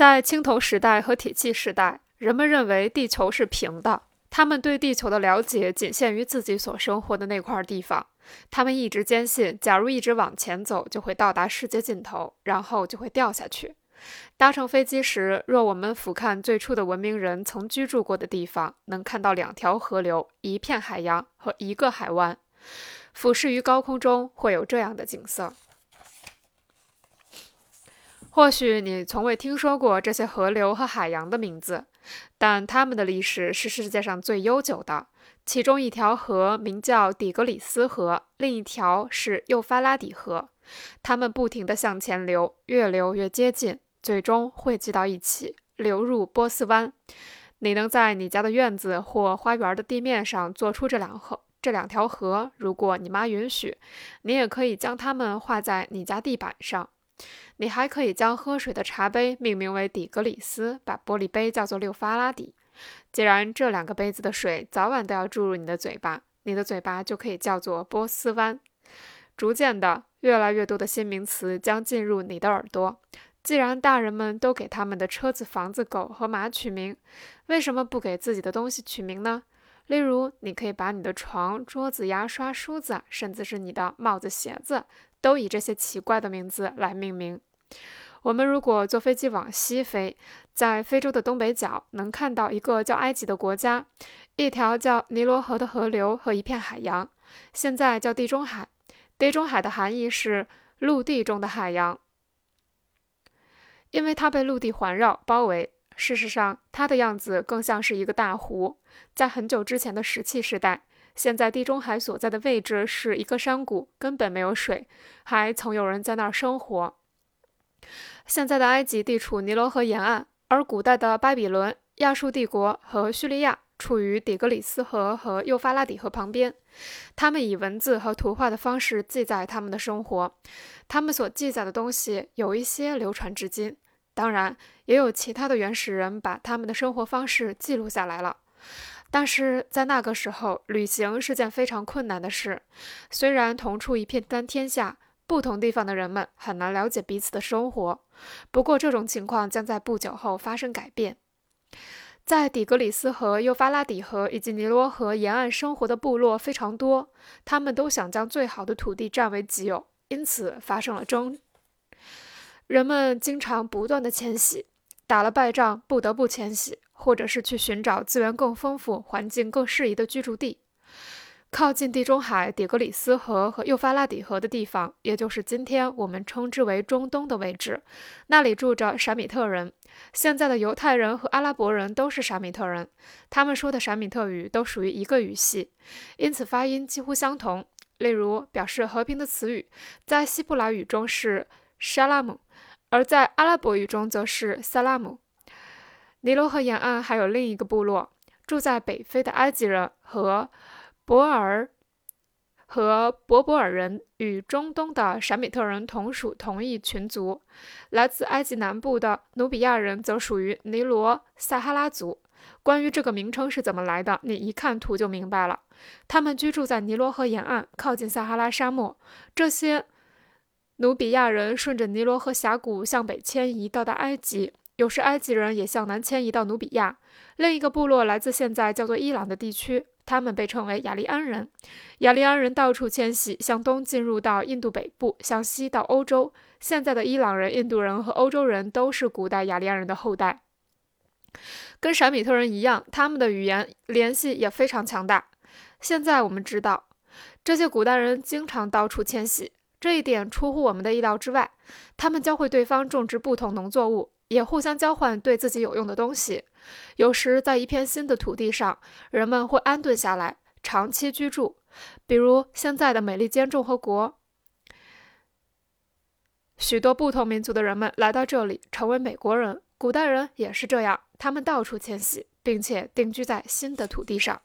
在青铜时代和铁器时代，人们认为地球是平的。他们对地球的了解仅限于自己所生活的那块地方。他们一直坚信，假如一直往前走，就会到达世界尽头，然后就会掉下去。搭乘飞机时，若我们俯瞰最初的文明人曾居住过的地方，能看到两条河流、一片海洋和一个海湾。俯视于高空中，会有这样的景色。或许你从未听说过这些河流和海洋的名字，但它们的历史是世界上最悠久的。其中一条河名叫底格里斯河，另一条是幼发拉底河。它们不停地向前流，越流越接近，最终汇集到一起，流入波斯湾。你能在你家的院子或花园的地面上做出这两河、这两条河，如果你妈允许。你也可以将它们画在你家地板上。你还可以将喝水的茶杯命名为底格里斯，把玻璃杯叫做六发拉底。既然这两个杯子的水早晚都要注入你的嘴巴，你的嘴巴就可以叫做波斯湾。逐渐的，越来越多的新名词将进入你的耳朵。既然大人们都给他们的车子、房子、狗和马取名，为什么不给自己的东西取名呢？例如，你可以把你的床、桌子、牙刷、梳子，甚至是你的帽子、鞋子，都以这些奇怪的名字来命名。我们如果坐飞机往西飞，在非洲的东北角能看到一个叫埃及的国家，一条叫尼罗河的河流和一片海洋，现在叫地中海。地中海的含义是陆地中的海洋，因为它被陆地环绕包围。事实上，它的样子更像是一个大湖。在很久之前的石器时代，现在地中海所在的位置是一个山谷，根本没有水，还曾有人在那儿生活。现在的埃及地处尼罗河沿岸，而古代的巴比伦、亚述帝国和叙利亚处于底格里斯河和幼发拉底河旁边。他们以文字和图画的方式记载他们的生活。他们所记载的东西有一些流传至今，当然也有其他的原始人把他们的生活方式记录下来了。但是在那个时候，旅行是件非常困难的事。虽然同处一片丹天下。不同地方的人们很难了解彼此的生活，不过这种情况将在不久后发生改变。在底格里斯河、幼发拉底河以及尼罗河沿岸生活的部落非常多，他们都想将最好的土地占为己有，因此发生了争。人们经常不断的迁徙，打了败仗不得不迁徙，或者是去寻找资源更丰富、环境更适宜的居住地。靠近地中海底格里斯河和幼发拉底河的地方，也就是今天我们称之为中东的位置，那里住着闪米特人。现在的犹太人和阿拉伯人都是闪米特人，他们说的闪米特语都属于一个语系，因此发音几乎相同。例如，表示和平的词语，在希伯来语中是沙拉姆，而在阿拉伯语中则是萨拉姆。尼罗河沿岸还有另一个部落，住在北非的埃及人和。博尔和博博尔人与中东的闪米特人同属同一群族。来自埃及南部的努比亚人则属于尼罗撒哈拉族。关于这个名称是怎么来的，你一看图就明白了。他们居住在尼罗河沿岸，靠近撒哈拉沙漠。这些努比亚人顺着尼罗河峡谷向北迁移，到达埃及。有时埃及人也向南迁移到努比亚。另一个部落来自现在叫做伊朗的地区。他们被称为雅利安人。雅利安人到处迁徙，向东进入到印度北部，向西到欧洲。现在的伊朗人、印度人和欧洲人都是古代雅利安人的后代。跟闪米特人一样，他们的语言联系也非常强大。现在我们知道，这些古代人经常到处迁徙，这一点出乎我们的意料之外。他们教会对方种植不同农作物。也互相交换对自己有用的东西。有时，在一片新的土地上，人们会安顿下来，长期居住。比如现在的美利坚共和国，许多不同民族的人们来到这里，成为美国人。古代人也是这样，他们到处迁徙，并且定居在新的土地上。